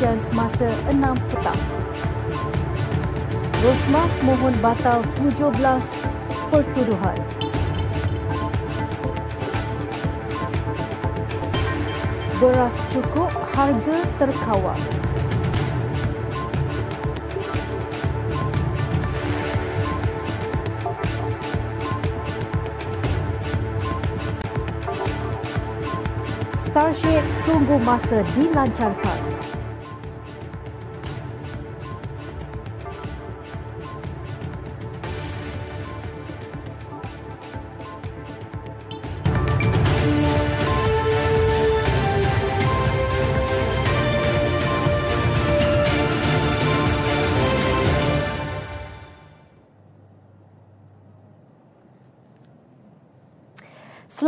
perkongsian semasa 6 petang. Rosmah mohon batal 17 pertuduhan. Beras cukup, harga terkawal. Starship tunggu masa dilancarkan.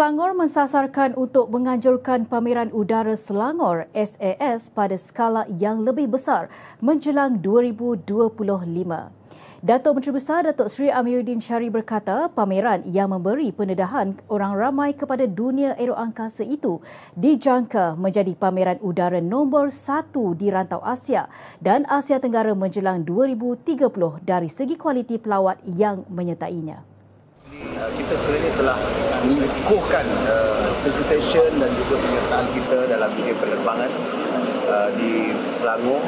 Selangor mensasarkan untuk menganjurkan pameran udara Selangor SAS pada skala yang lebih besar menjelang 2025. Datuk Menteri Besar Datuk Seri Amiruddin Syari berkata pameran yang memberi pendedahan orang ramai kepada dunia aeroangkasa itu dijangka menjadi pameran udara nombor satu di rantau Asia dan Asia Tenggara menjelang 2030 dari segi kualiti pelawat yang menyertainya. Kita sebenarnya telah mengukuhkan uh, presentation dan juga penyertaan kita dalam dunia penerbangan uh, di Selangor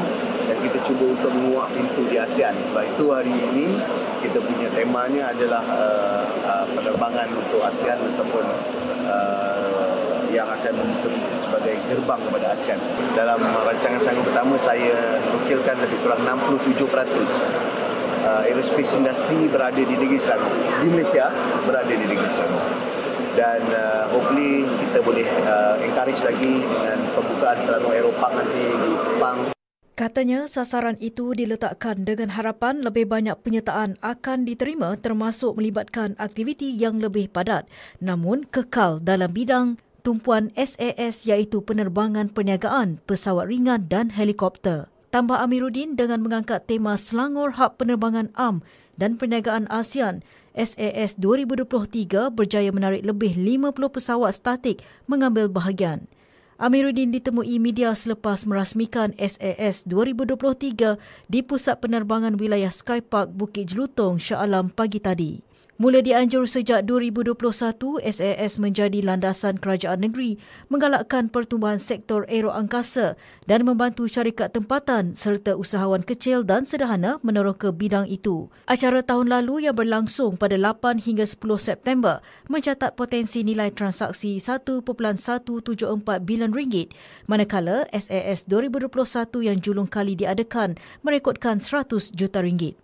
dan kita cuba untuk menguak pintu di ASEAN. Sebab itu hari ini kita punya temanya adalah uh, uh, penerbangan untuk ASEAN ataupun uh, yang akan sebagai gerbang kepada ASEAN. Dalam rancangan saya pertama saya nukilkan lebih kurang 67% uh, aerospace industry berada di negeri Selangor. Di Malaysia berada di negeri Selangor. Dan uh, hopefully kita boleh uh, encourage lagi dengan pembukaan Selangor Aeropark nanti di Sepang. Katanya sasaran itu diletakkan dengan harapan lebih banyak penyertaan akan diterima termasuk melibatkan aktiviti yang lebih padat namun kekal dalam bidang tumpuan SAS iaitu penerbangan perniagaan, pesawat ringan dan helikopter. Tambah Amiruddin dengan mengangkat tema Selangor Hub Penerbangan Am dan Perniagaan ASEAN, SAS 2023 berjaya menarik lebih 50 pesawat statik mengambil bahagian. Amiruddin ditemui media selepas merasmikan SAS 2023 di Pusat Penerbangan Wilayah Skypark Bukit Jelutong Shah Alam pagi tadi. Mula dianjur sejak 2021, SAS menjadi landasan kerajaan negeri menggalakkan pertumbuhan sektor aeroangkasa dan membantu syarikat tempatan serta usahawan kecil dan sederhana meneroka bidang itu. Acara tahun lalu yang berlangsung pada 8 hingga 10 September mencatat potensi nilai transaksi 1.174 bilion ringgit manakala SAS 2021 yang julung kali diadakan merekodkan 100 juta ringgit.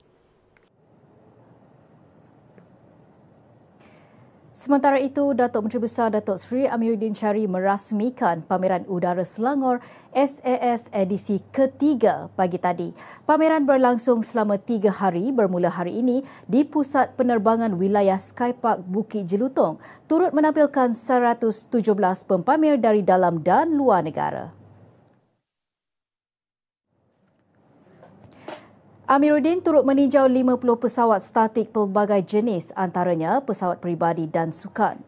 Sementara itu, Datuk Menteri Besar Datuk Seri Amiruddin Syari merasmikan pameran udara Selangor SAS edisi ketiga pagi tadi. Pameran berlangsung selama tiga hari bermula hari ini di Pusat Penerbangan Wilayah Skypark Bukit Jelutong turut menampilkan 117 pempamer dari dalam dan luar negara. Amiruddin turut meninjau 50 pesawat statik pelbagai jenis antaranya pesawat peribadi dan sukan.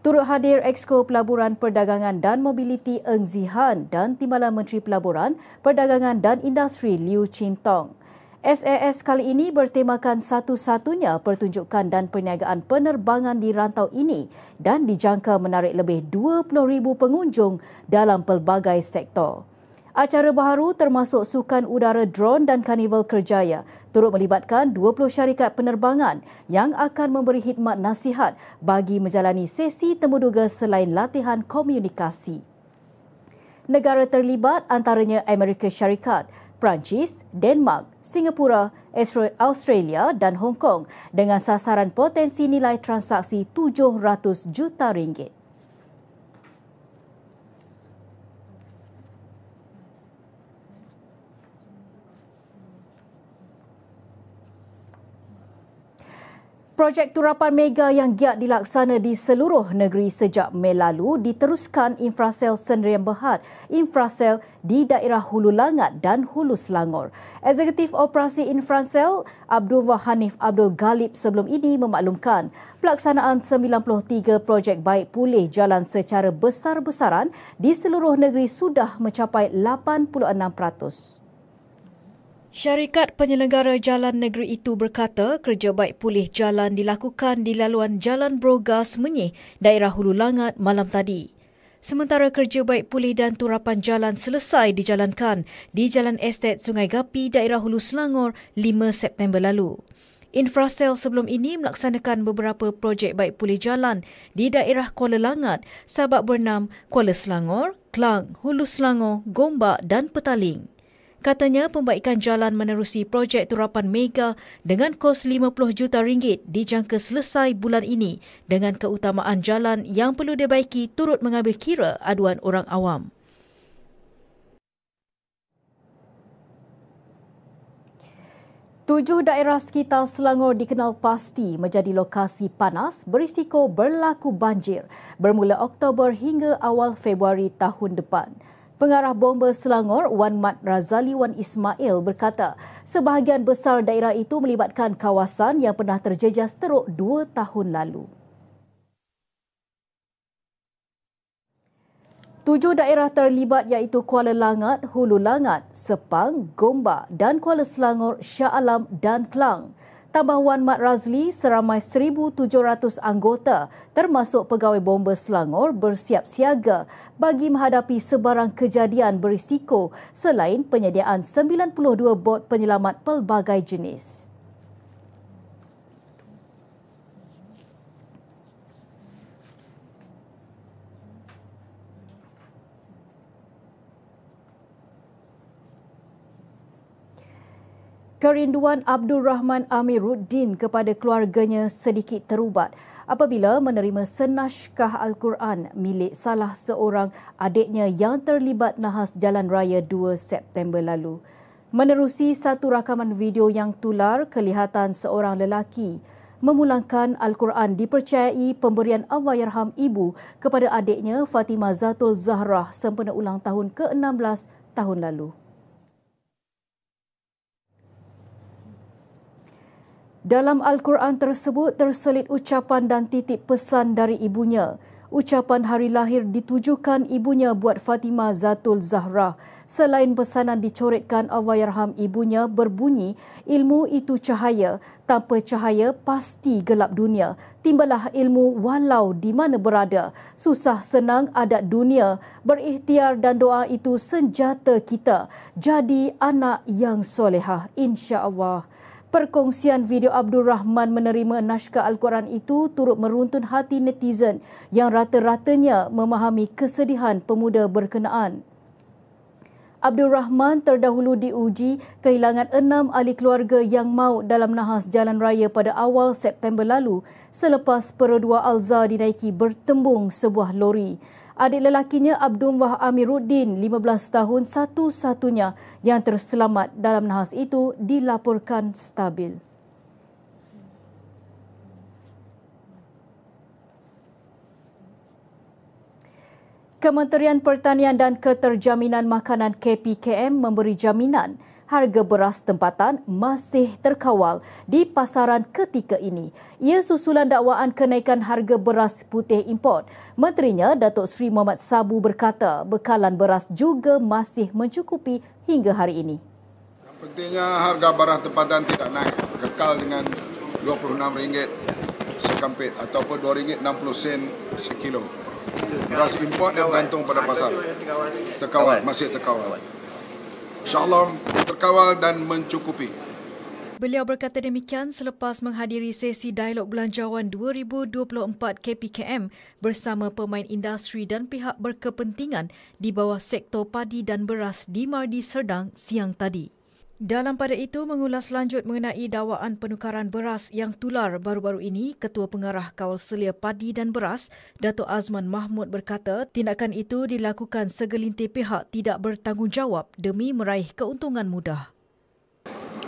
Turut hadir Exco Pelaburan Perdagangan dan Mobiliti Eng Zihan dan Timbalan Menteri Pelaburan, Perdagangan dan Industri Liu Chin Tong. SAS kali ini bertemakan satu-satunya pertunjukan dan perniagaan penerbangan di rantau ini dan dijangka menarik lebih 20,000 pengunjung dalam pelbagai sektor. Acara baharu termasuk sukan udara drone dan karnival kerjaya turut melibatkan 20 syarikat penerbangan yang akan memberi khidmat nasihat bagi menjalani sesi temuduga selain latihan komunikasi. Negara terlibat antaranya Amerika Syarikat, Perancis, Denmark, Singapura, Australia dan Hong Kong dengan sasaran potensi nilai transaksi 700 juta ringgit. Projek turapan mega yang giat dilaksana di seluruh negeri sejak Mei lalu diteruskan Infrasel Sendirian Berhad, Infrasel di daerah Hulu Langat dan Hulu Selangor. Eksekutif Operasi Infrasel Abdul Hanif Abdul Galib sebelum ini memaklumkan pelaksanaan 93 projek baik pulih jalan secara besar-besaran di seluruh negeri sudah mencapai 86%. Syarikat penyelenggara jalan negeri itu berkata kerja baik pulih jalan dilakukan di laluan Jalan Brogas Menyih, daerah Hulu Langat malam tadi. Sementara kerja baik pulih dan turapan jalan selesai dijalankan di Jalan Estet Sungai Gapi, daerah Hulu Selangor 5 September lalu. Infrasel sebelum ini melaksanakan beberapa projek baik pulih jalan di daerah Kuala Langat, Sabak Bernam, Kuala Selangor, Klang, Hulu Selangor, Gombak dan Petaling. Katanya pembaikan jalan menerusi projek turapan mega dengan kos 50 juta ringgit dijangka selesai bulan ini dengan keutamaan jalan yang perlu dibaiki turut mengambil kira aduan orang awam. Tujuh daerah sekitar Selangor dikenal pasti menjadi lokasi panas berisiko berlaku banjir bermula Oktober hingga awal Februari tahun depan. Pengarah bomba Selangor Wan Mat Razali Wan Ismail berkata sebahagian besar daerah itu melibatkan kawasan yang pernah terjejas teruk dua tahun lalu. Tujuh daerah terlibat iaitu Kuala Langat, Hulu Langat, Sepang, Gombak dan Kuala Selangor, Shah Alam dan Klang. Tambah Wan Mat Razli seramai 1,700 anggota termasuk pegawai bomba Selangor bersiap siaga bagi menghadapi sebarang kejadian berisiko selain penyediaan 92 bot penyelamat pelbagai jenis. Kerinduan Abdul Rahman Amiruddin kepada keluarganya sedikit terubat apabila menerima senaskah Al-Quran milik salah seorang adiknya yang terlibat nahas jalan raya 2 September lalu. Menerusi satu rakaman video yang tular, kelihatan seorang lelaki memulangkan Al-Quran dipercayai pemberian Allahyarham ibu kepada adiknya Fatimah Zatul Zahra sempena ulang tahun ke-16 tahun lalu. Dalam Al-Quran tersebut terselit ucapan dan titip pesan dari ibunya. Ucapan hari lahir ditujukan ibunya buat Fatimah Zatul Zahra. Selain pesanan dicoretkan Allahyarham ibunya berbunyi, ilmu itu cahaya. Tanpa cahaya pasti gelap dunia. Timbalah ilmu walau di mana berada. Susah senang adat dunia. Berikhtiar dan doa itu senjata kita. Jadi anak yang solehah insya-Allah. Perkongsian video Abdul Rahman menerima naskah Al-Quran itu turut meruntun hati netizen yang rata-ratanya memahami kesedihan pemuda berkenaan. Abdul Rahman terdahulu diuji kehilangan enam ahli keluarga yang maut dalam nahas jalan raya pada awal September lalu selepas perodua Alza dinaiki bertembung sebuah lori. Adik lelakinya Abdullah Amiruddin, 15 tahun satu-satunya yang terselamat dalam nahas itu dilaporkan stabil. Kementerian Pertanian dan Keterjaminan Makanan KPKM memberi jaminan harga beras tempatan masih terkawal di pasaran ketika ini. Ia susulan dakwaan kenaikan harga beras putih import. Menterinya Datuk Seri Muhammad Sabu berkata bekalan beras juga masih mencukupi hingga hari ini. Yang pentingnya harga beras tempatan tidak naik, kekal dengan RM26 sekampit ataupun RM2.60 sekilo. Beras import yang bergantung pada pasar. Terkawal, masih terkawal. InsyaAllah terkawal dan mencukupi. Beliau berkata demikian selepas menghadiri sesi dialog belanjawan 2024 KPKM bersama pemain industri dan pihak berkepentingan di bawah sektor padi dan beras di Mardi Serdang siang tadi. Dalam pada itu, mengulas lanjut mengenai dakwaan penukaran beras yang tular baru-baru ini, Ketua Pengarah Kawal Selia Padi dan Beras, Datuk Azman Mahmud berkata tindakan itu dilakukan segelintir pihak tidak bertanggungjawab demi meraih keuntungan mudah.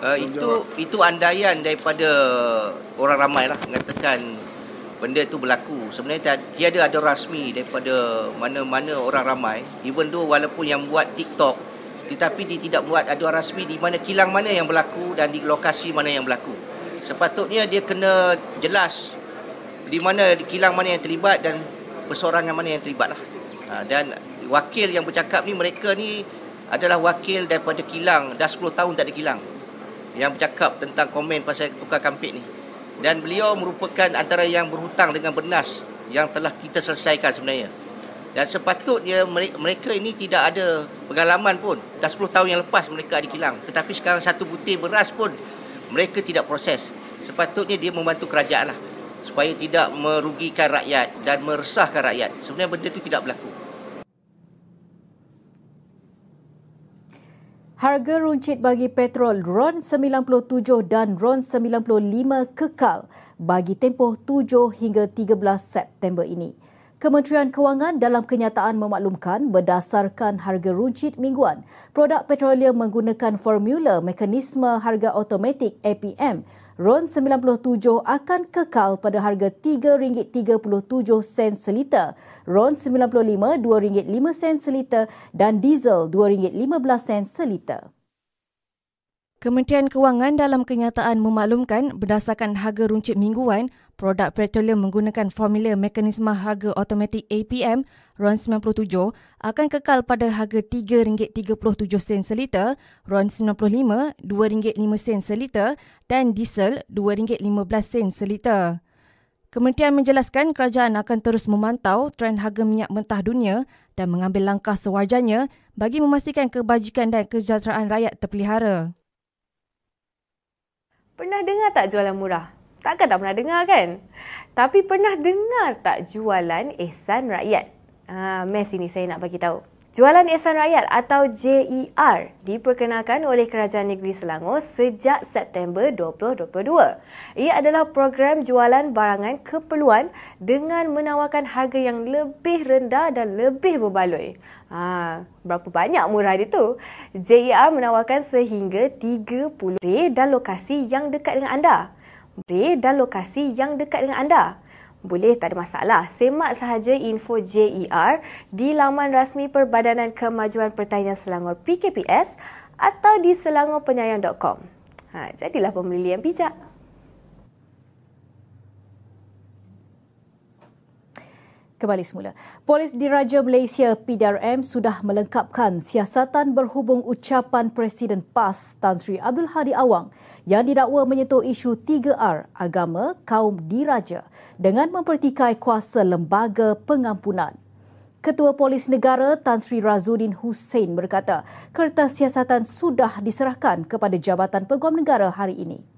Uh, itu itu andaian daripada orang ramai lah mengatakan benda itu berlaku. Sebenarnya tiada ada rasmi daripada mana-mana orang ramai. Even though walaupun yang buat TikTok tetapi dia tidak buat ada rasmi di mana kilang mana yang berlaku dan di lokasi mana yang berlaku. Sepatutnya dia kena jelas di mana kilang mana yang terlibat dan persorangan mana yang terlibat lah. Ha, dan wakil yang bercakap ni mereka ni adalah wakil daripada kilang dah 10 tahun tak ada kilang yang bercakap tentang komen pasal tukar kampik ni. Dan beliau merupakan antara yang berhutang dengan bernas yang telah kita selesaikan sebenarnya. Dan sepatutnya mereka ini tidak ada pengalaman pun. Dah 10 tahun yang lepas mereka ada kilang. Tetapi sekarang satu butir beras pun mereka tidak proses. Sepatutnya dia membantu kerajaan lah. Supaya tidak merugikan rakyat dan meresahkan rakyat. Sebenarnya benda itu tidak berlaku. Harga runcit bagi petrol RON 97 dan RON 95 kekal bagi tempoh 7 hingga 13 September ini. Kementerian Kewangan dalam kenyataan memaklumkan berdasarkan harga runcit mingguan, produk petroleum menggunakan formula mekanisme harga automatik APM RON 97 akan kekal pada harga RM3.37 seliter, RON 95 RM2.05 seliter dan diesel RM2.15 seliter. Kementerian Kewangan dalam kenyataan memaklumkan berdasarkan harga runcit mingguan, produk petroleum menggunakan formula mekanisme harga automatik APM RON 97 akan kekal pada harga RM3.37 seliter, RON 95 RM2.05 seliter dan diesel RM2.15 seliter. Kementerian menjelaskan kerajaan akan terus memantau trend harga minyak mentah dunia dan mengambil langkah sewajarnya bagi memastikan kebajikan dan kesejahteraan rakyat terpelihara. Pernah dengar tak jualan murah? Takkan tak pernah dengar kan? Tapi pernah dengar tak jualan ehsan rakyat? Ha, mes ini saya nak bagi tahu. Jualan Ehsan Rakyat atau JER diperkenalkan oleh Kerajaan Negeri Selangor sejak September 2022. Ia adalah program jualan barangan keperluan dengan menawarkan harga yang lebih rendah dan lebih berbaloi. Ha, berapa banyak murah dia tu? JER menawarkan sehingga 30 dan lokasi yang dekat dengan anda boleh dan lokasi yang dekat dengan anda. Boleh, tak ada masalah. Semak sahaja info JER di laman rasmi Perbadanan Kemajuan Pertanian Selangor PKPS atau di selangorpenyayang.com. Ha, jadilah pembeli yang bijak. Kembali semula. Polis Diraja Malaysia PDRM sudah melengkapkan siasatan berhubung ucapan Presiden PAS Tan Sri Abdul Hadi Awang yang didakwa menyentuh isu 3R agama kaum diraja dengan mempertikai kuasa lembaga pengampunan. Ketua Polis Negara Tan Sri Razudin Hussein berkata, kertas siasatan sudah diserahkan kepada Jabatan Peguam Negara hari ini.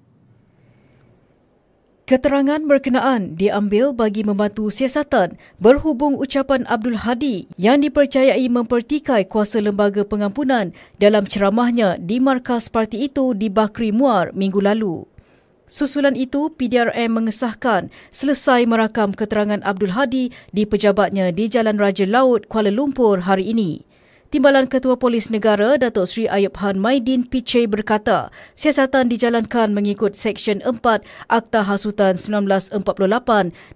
Keterangan berkenaan diambil bagi membantu siasatan berhubung ucapan Abdul Hadi yang dipercayai mempertikai kuasa lembaga pengampunan dalam ceramahnya di markas parti itu di Bakri Muar minggu lalu. Susulan itu, PDRM mengesahkan selesai merakam keterangan Abdul Hadi di pejabatnya di Jalan Raja Laut, Kuala Lumpur hari ini. Timbalan Ketua Polis Negara Datuk Seri Ayub Han Maidin Piche berkata, siasatan dijalankan mengikut Seksyen 4 Akta Hasutan 1948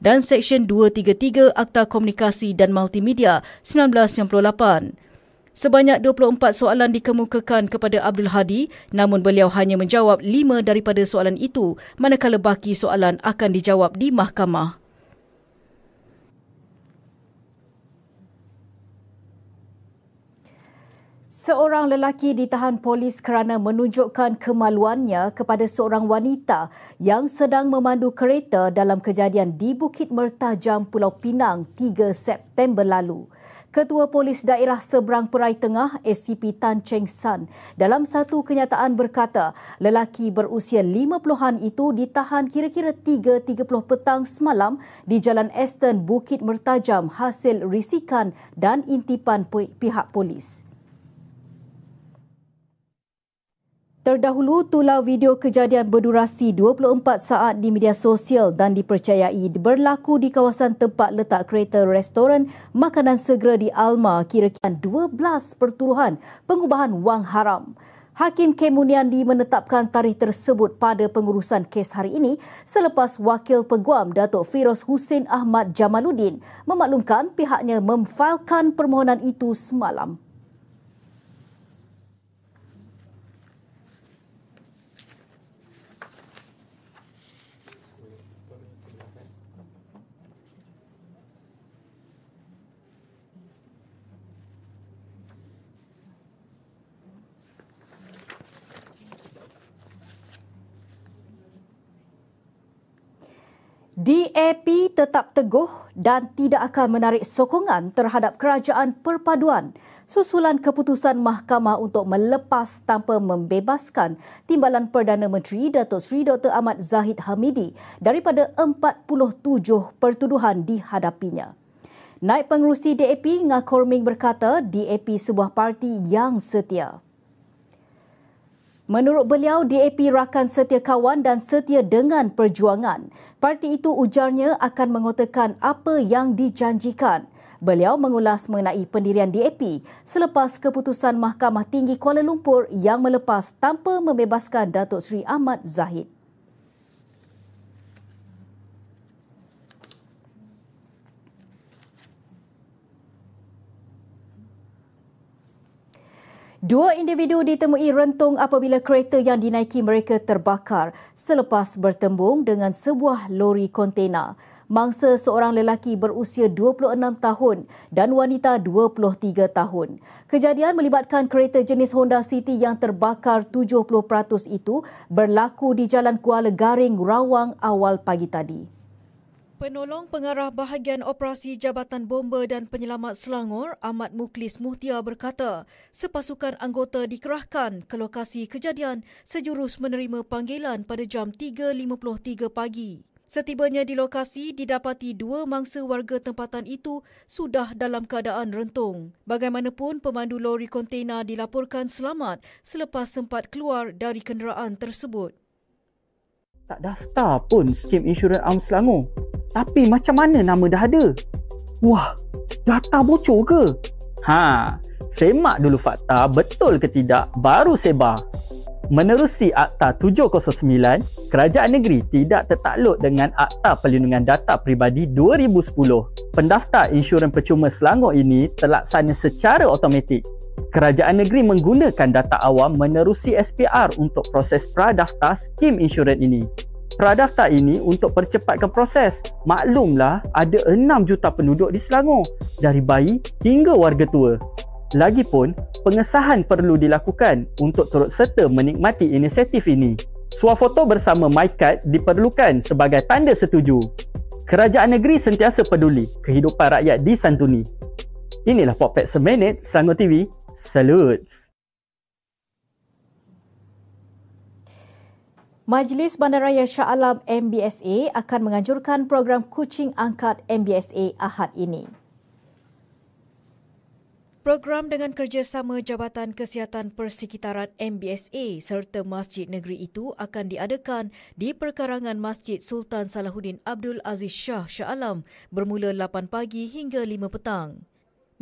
dan Seksyen 233 Akta Komunikasi dan Multimedia 1998. Sebanyak 24 soalan dikemukakan kepada Abdul Hadi namun beliau hanya menjawab 5 daripada soalan itu manakala baki soalan akan dijawab di mahkamah. Seorang lelaki ditahan polis kerana menunjukkan kemaluannya kepada seorang wanita yang sedang memandu kereta dalam kejadian di Bukit Mertajam, Pulau Pinang 3 September lalu. Ketua Polis Daerah Seberang Perai Tengah SCP Tan Cheng San dalam satu kenyataan berkata lelaki berusia 50-an itu ditahan kira-kira 3.30 petang semalam di Jalan Aston Bukit Mertajam hasil risikan dan intipan pihak polis. Terdahulu, tular video kejadian berdurasi 24 saat di media sosial dan dipercayai berlaku di kawasan tempat letak kereta restoran makanan segera di Alma kira-kira 12 perturuhan pengubahan wang haram. Hakim Kemuniandi menetapkan tarikh tersebut pada pengurusan kes hari ini selepas Wakil Peguam Datuk Firoz Hussein Ahmad Jamaluddin memaklumkan pihaknya memfailkan permohonan itu semalam. DAP tetap teguh dan tidak akan menarik sokongan terhadap kerajaan perpaduan susulan keputusan mahkamah untuk melepas tanpa membebaskan Timbalan Perdana Menteri Datuk Seri Dr. Ahmad Zahid Hamidi daripada 47 pertuduhan dihadapinya. Naib Pengerusi DAP Ngakor Ming berkata DAP sebuah parti yang setia. Menurut beliau, DAP rakan setia kawan dan setia dengan perjuangan. Parti itu ujarnya akan mengotakan apa yang dijanjikan. Beliau mengulas mengenai pendirian DAP selepas keputusan Mahkamah Tinggi Kuala Lumpur yang melepas tanpa membebaskan Datuk Seri Ahmad Zahid. Dua individu ditemui rentung apabila kereta yang dinaiki mereka terbakar selepas bertembung dengan sebuah lori kontena. Mangsa seorang lelaki berusia 26 tahun dan wanita 23 tahun. Kejadian melibatkan kereta jenis Honda City yang terbakar 70% itu berlaku di Jalan Kuala Garing, Rawang awal pagi tadi. Penolong Pengarah Bahagian Operasi Jabatan Bomba dan Penyelamat Selangor, Ahmad Muklis Muhtia berkata, sepasukan anggota dikerahkan ke lokasi kejadian sejurus menerima panggilan pada jam 3.53 pagi. Setibanya di lokasi, didapati dua mangsa warga tempatan itu sudah dalam keadaan rentung. Bagaimanapun, pemandu lori kontena dilaporkan selamat selepas sempat keluar dari kenderaan tersebut. Tak daftar pun skim insurans Am Selangor. Tapi macam mana nama dah ada? Wah, data bocor ke? Ha, semak dulu fakta betul ke tidak baru sebar. Menerusi Akta 709, Kerajaan Negeri tidak tertakluk dengan Akta Perlindungan Data Pribadi 2010. Pendaftar insurans percuma Selangor ini terlaksana secara automatik. Kerajaan Negeri menggunakan data awam menerusi SPR untuk proses pradaftar skim insurans ini pradaftar ini untuk percepatkan proses. Maklumlah ada 6 juta penduduk di Selangor dari bayi hingga warga tua. Lagipun, pengesahan perlu dilakukan untuk turut serta menikmati inisiatif ini. Suafoto bersama MyCard diperlukan sebagai tanda setuju. Kerajaan negeri sentiasa peduli kehidupan rakyat disantuni. Inilah Popet Seminit Selangor TV. Salute! Majlis Bandaraya Shah Alam MBSA akan menganjurkan program kucing angkat MBSA Ahad ini. Program dengan kerjasama Jabatan Kesihatan Persekitaran MBSA serta Masjid Negeri itu akan diadakan di perkarangan Masjid Sultan Salahuddin Abdul Aziz Shah Shah Alam bermula 8 pagi hingga 5 petang.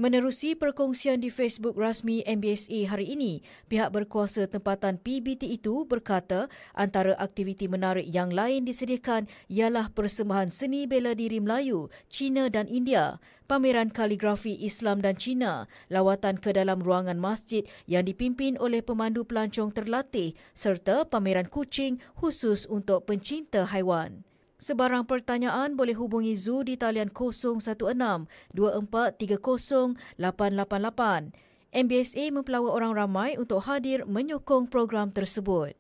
Menerusi perkongsian di Facebook rasmi MBSA hari ini, pihak berkuasa tempatan PBT itu berkata antara aktiviti menarik yang lain disediakan ialah persembahan seni bela diri Melayu, Cina dan India, pameran kaligrafi Islam dan Cina, lawatan ke dalam ruangan masjid yang dipimpin oleh pemandu pelancong terlatih serta pameran kucing khusus untuk pencinta haiwan. Sebarang pertanyaan boleh hubungi Zoo di talian 016-2430-888. MBSA mempelawa orang ramai untuk hadir menyokong program tersebut.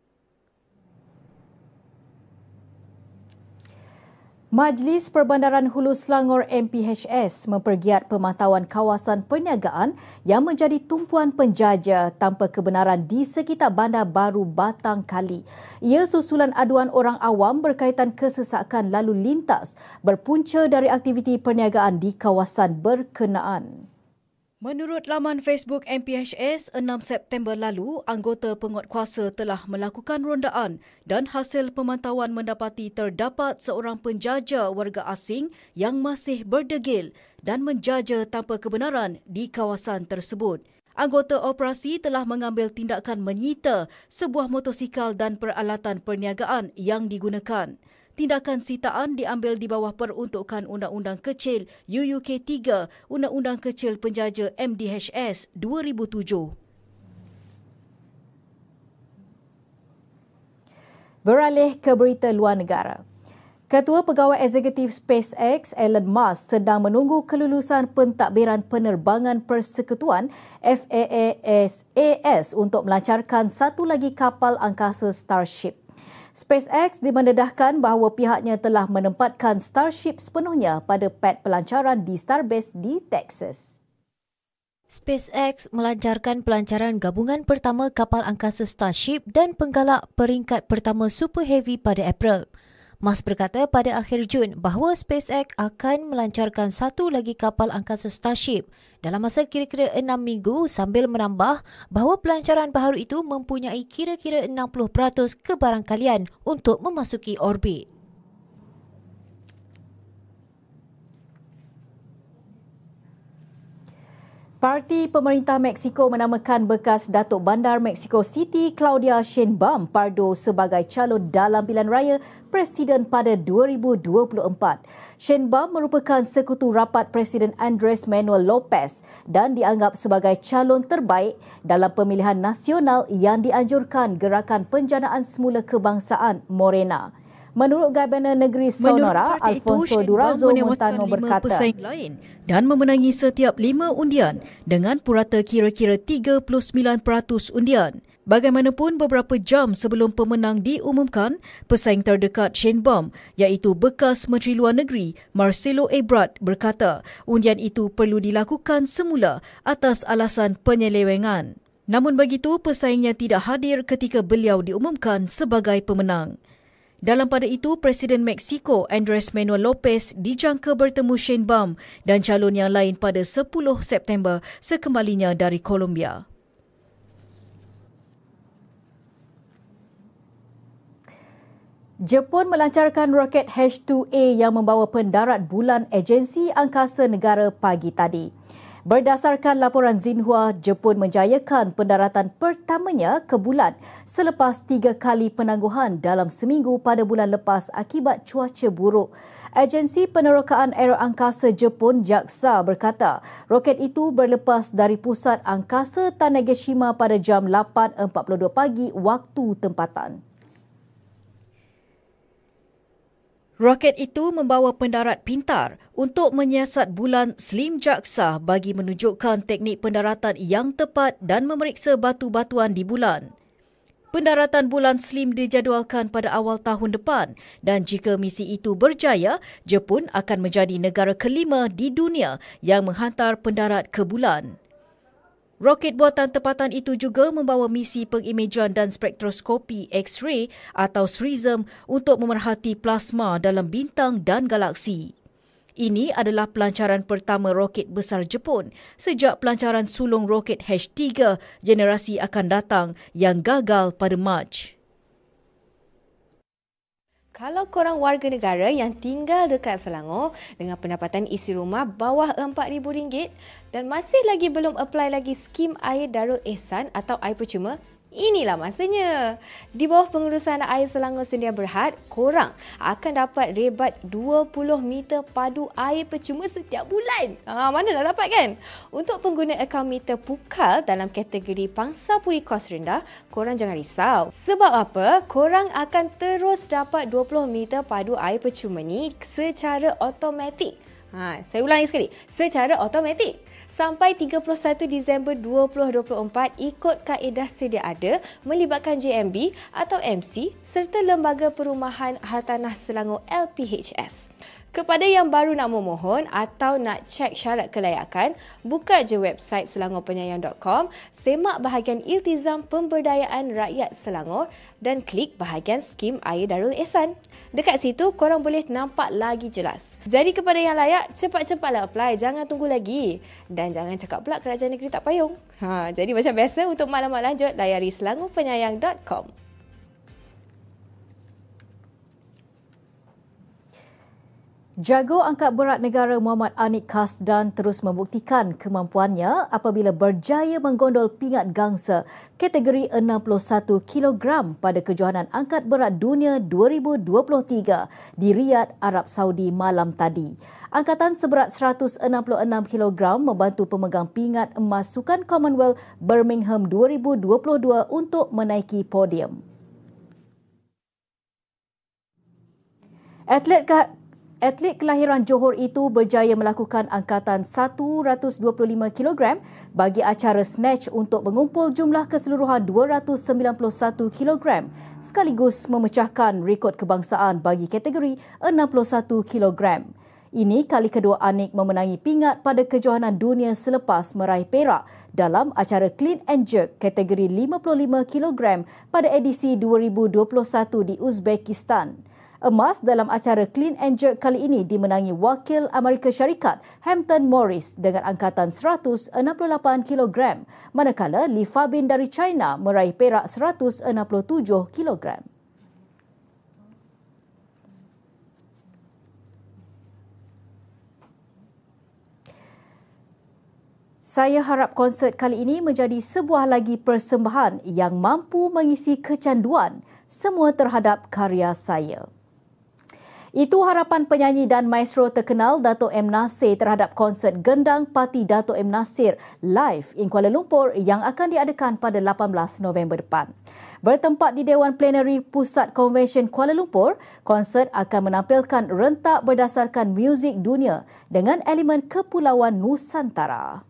Majlis Perbandaran Hulu Selangor MPHS mempergiat pemantauan kawasan perniagaan yang menjadi tumpuan penjaja tanpa kebenaran di sekitar Bandar Baru Batang Kali. Ia susulan aduan orang awam berkaitan kesesakan lalu lintas berpunca dari aktiviti perniagaan di kawasan berkenaan. Menurut laman Facebook MPHS, 6 September lalu, anggota penguatkuasa telah melakukan rondaan dan hasil pemantauan mendapati terdapat seorang penjaja warga asing yang masih berdegil dan menjaja tanpa kebenaran di kawasan tersebut. Anggota operasi telah mengambil tindakan menyita sebuah motosikal dan peralatan perniagaan yang digunakan. Tindakan sitaan diambil di bawah peruntukan Undang-Undang Kecil UUK 3, Undang-Undang Kecil Penjaja MDHS 2007. Beralih ke berita luar negara. Ketua Pegawai Eksekutif SpaceX Elon Musk sedang menunggu kelulusan pentadbiran penerbangan persekutuan FAAS untuk melancarkan satu lagi kapal angkasa Starship. SpaceX dimendedahkan bahawa pihaknya telah menempatkan Starship sepenuhnya pada pad pelancaran di Starbase di Texas. SpaceX melancarkan pelancaran gabungan pertama kapal angkasa Starship dan penggalak peringkat pertama Super Heavy pada April. Musk berkata pada akhir Jun bahawa SpaceX akan melancarkan satu lagi kapal angkasa Starship dalam masa kira-kira enam minggu sambil menambah bahawa pelancaran baharu itu mempunyai kira-kira 60% kebarangkalian untuk memasuki orbit. Parti pemerintah Mexico menamakan bekas Datuk Bandar Mexico City Claudia Sheinbaum Pardo sebagai calon dalam pilihan raya Presiden pada 2024. Sheinbaum merupakan sekutu rapat Presiden Andres Manuel Lopez dan dianggap sebagai calon terbaik dalam pemilihan nasional yang dianjurkan Gerakan Penjanaan Semula Kebangsaan Morena. Menurut Gabenor Negeri Sonora, Alfonso Durazo Montano berkata, pesaing lain dan memenangi setiap lima undian dengan purata kira-kira 39% undian. Bagaimanapun beberapa jam sebelum pemenang diumumkan, pesaing terdekat Shane Baum iaitu bekas Menteri Luar Negeri Marcelo Ebrard berkata undian itu perlu dilakukan semula atas alasan penyelewengan. Namun begitu, pesaingnya tidak hadir ketika beliau diumumkan sebagai pemenang. Dalam pada itu, Presiden Mexico Andres Manuel Lopez dijangka bertemu Shane Baum dan calon yang lain pada 10 September sekembalinya dari Colombia. Jepun melancarkan roket H-2A yang membawa pendarat bulan Agensi Angkasa Negara pagi tadi. Berdasarkan laporan Xinhua, Jepun menjayakan pendaratan pertamanya ke bulan selepas tiga kali penangguhan dalam seminggu pada bulan lepas akibat cuaca buruk. Agensi Penerokaan Aeroangkasa Jepun JAXA berkata roket itu berlepas dari pusat angkasa Tanegashima pada jam 8.42 pagi waktu tempatan. Roket itu membawa pendarat pintar untuk menyiasat bulan Slim Jaksa bagi menunjukkan teknik pendaratan yang tepat dan memeriksa batu-batuan di bulan. Pendaratan bulan Slim dijadualkan pada awal tahun depan dan jika misi itu berjaya, Jepun akan menjadi negara kelima di dunia yang menghantar pendarat ke bulan. Roket buatan tempatan itu juga membawa misi pengimejan dan spektroskopi X-ray atau SRISM untuk memerhati plasma dalam bintang dan galaksi. Ini adalah pelancaran pertama roket besar Jepun sejak pelancaran sulung roket H3 generasi akan datang yang gagal pada Mac. Kalau korang warga negara yang tinggal dekat Selangor dengan pendapatan isi rumah bawah RM4,000 dan masih lagi belum apply lagi skim air Darul Ehsan atau air percuma, Inilah masanya. Di bawah pengurusan air Selangor Sedia Berhad, korang akan dapat rebat 20 meter padu air percuma setiap bulan. Ha, mana dah dapat kan? Untuk pengguna akaun meter pukal dalam kategori pangsa puri kos rendah, korang jangan risau. Sebab apa? Korang akan terus dapat 20 meter padu air percuma ni secara automatik. Ha, saya ulangi sekali. Secara automatik sampai 31 Disember 2024 ikut kaedah sedia ada melibatkan JMB atau MC serta Lembaga Perumahan Hartanah Selangor LPHS. Kepada yang baru nak memohon atau nak cek syarat kelayakan, buka je website selangorpenyayang.com, semak bahagian iltizam pemberdayaan rakyat Selangor dan klik bahagian skim air Darul Ehsan. Dekat situ korang boleh nampak lagi jelas. Jadi kepada yang layak, cepat-cepatlah apply, jangan tunggu lagi. Dan jangan cakap pula kerajaan negeri tak payung. Ha, jadi macam biasa untuk maklumat lanjut layari selangorpenyayang.com. Jago angkat berat negara Muhammad Anik Kasdan terus membuktikan kemampuannya apabila berjaya menggondol pingat gangsa kategori 61 kg pada kejohanan angkat berat dunia 2023 di Riyadh, Arab Saudi malam tadi. Angkatan seberat 166 kg membantu pemegang pingat emas Sukan Commonwealth Birmingham 2022 untuk menaiki podium. Atlet Atlet kelahiran Johor itu berjaya melakukan angkatan 125 kg bagi acara snatch untuk mengumpul jumlah keseluruhan 291 kg sekaligus memecahkan rekod kebangsaan bagi kategori 61 kg. Ini kali kedua Anik memenangi pingat pada kejohanan dunia selepas meraih perak dalam acara Clean and Jerk kategori 55 kg pada edisi 2021 di Uzbekistan. Emas dalam acara Clean and Jerk kali ini dimenangi wakil Amerika Syarikat Hampton Morris dengan angkatan 168 kg, manakala Li Fabin dari China meraih perak 167 kg. Saya harap konsert kali ini menjadi sebuah lagi persembahan yang mampu mengisi kecanduan semua terhadap karya saya. Itu harapan penyanyi dan maestro terkenal Dato' M. Nasir terhadap konsert Gendang Parti Dato' M. Nasir live in Kuala Lumpur yang akan diadakan pada 18 November depan. Bertempat di Dewan Plenary Pusat Konvensyen Kuala Lumpur, konsert akan menampilkan rentak berdasarkan muzik dunia dengan elemen kepulauan Nusantara.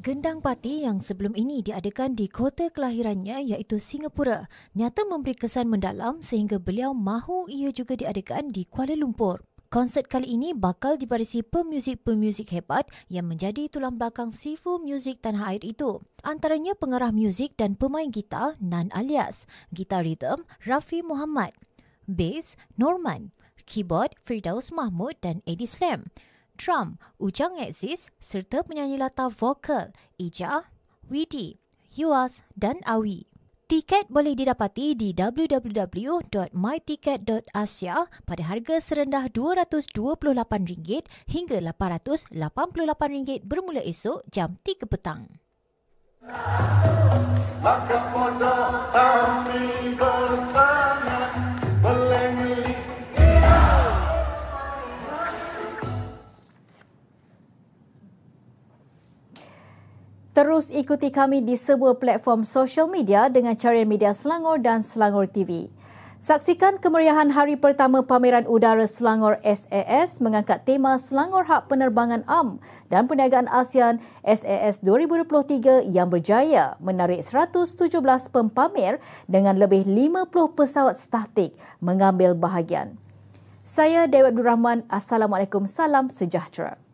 Gendang Pati yang sebelum ini diadakan di kota kelahirannya iaitu Singapura nyata memberi kesan mendalam sehingga beliau mahu ia juga diadakan di Kuala Lumpur. Konsert kali ini bakal dibarisi pemuzik-pemuzik hebat yang menjadi tulang belakang sifu muzik tanah air itu. Antaranya pengarah muzik dan pemain gitar Nan Alias, gitar rhythm Rafi Muhammad, bass Norman, keyboard Firdaus Mahmud dan Eddie Slam drum Ujang Exis serta penyanyi latar vokal Ija, Widi, Yuas dan Awi. Tiket boleh didapati di www.myticket.asia pada harga serendah RM228 hingga RM888 bermula esok jam 3 petang. Maka bodoh kami bersama Terus ikuti kami di sebuah platform sosial media dengan carian media Selangor dan Selangor TV. Saksikan kemeriahan hari pertama pameran udara Selangor SAS mengangkat tema Selangor Hak Penerbangan Am dan Perniagaan ASEAN SAS 2023 yang berjaya menarik 117 pempamer dengan lebih 50 pesawat statik mengambil bahagian. Saya Dewi Abdul Rahman. Assalamualaikum. Salam sejahtera.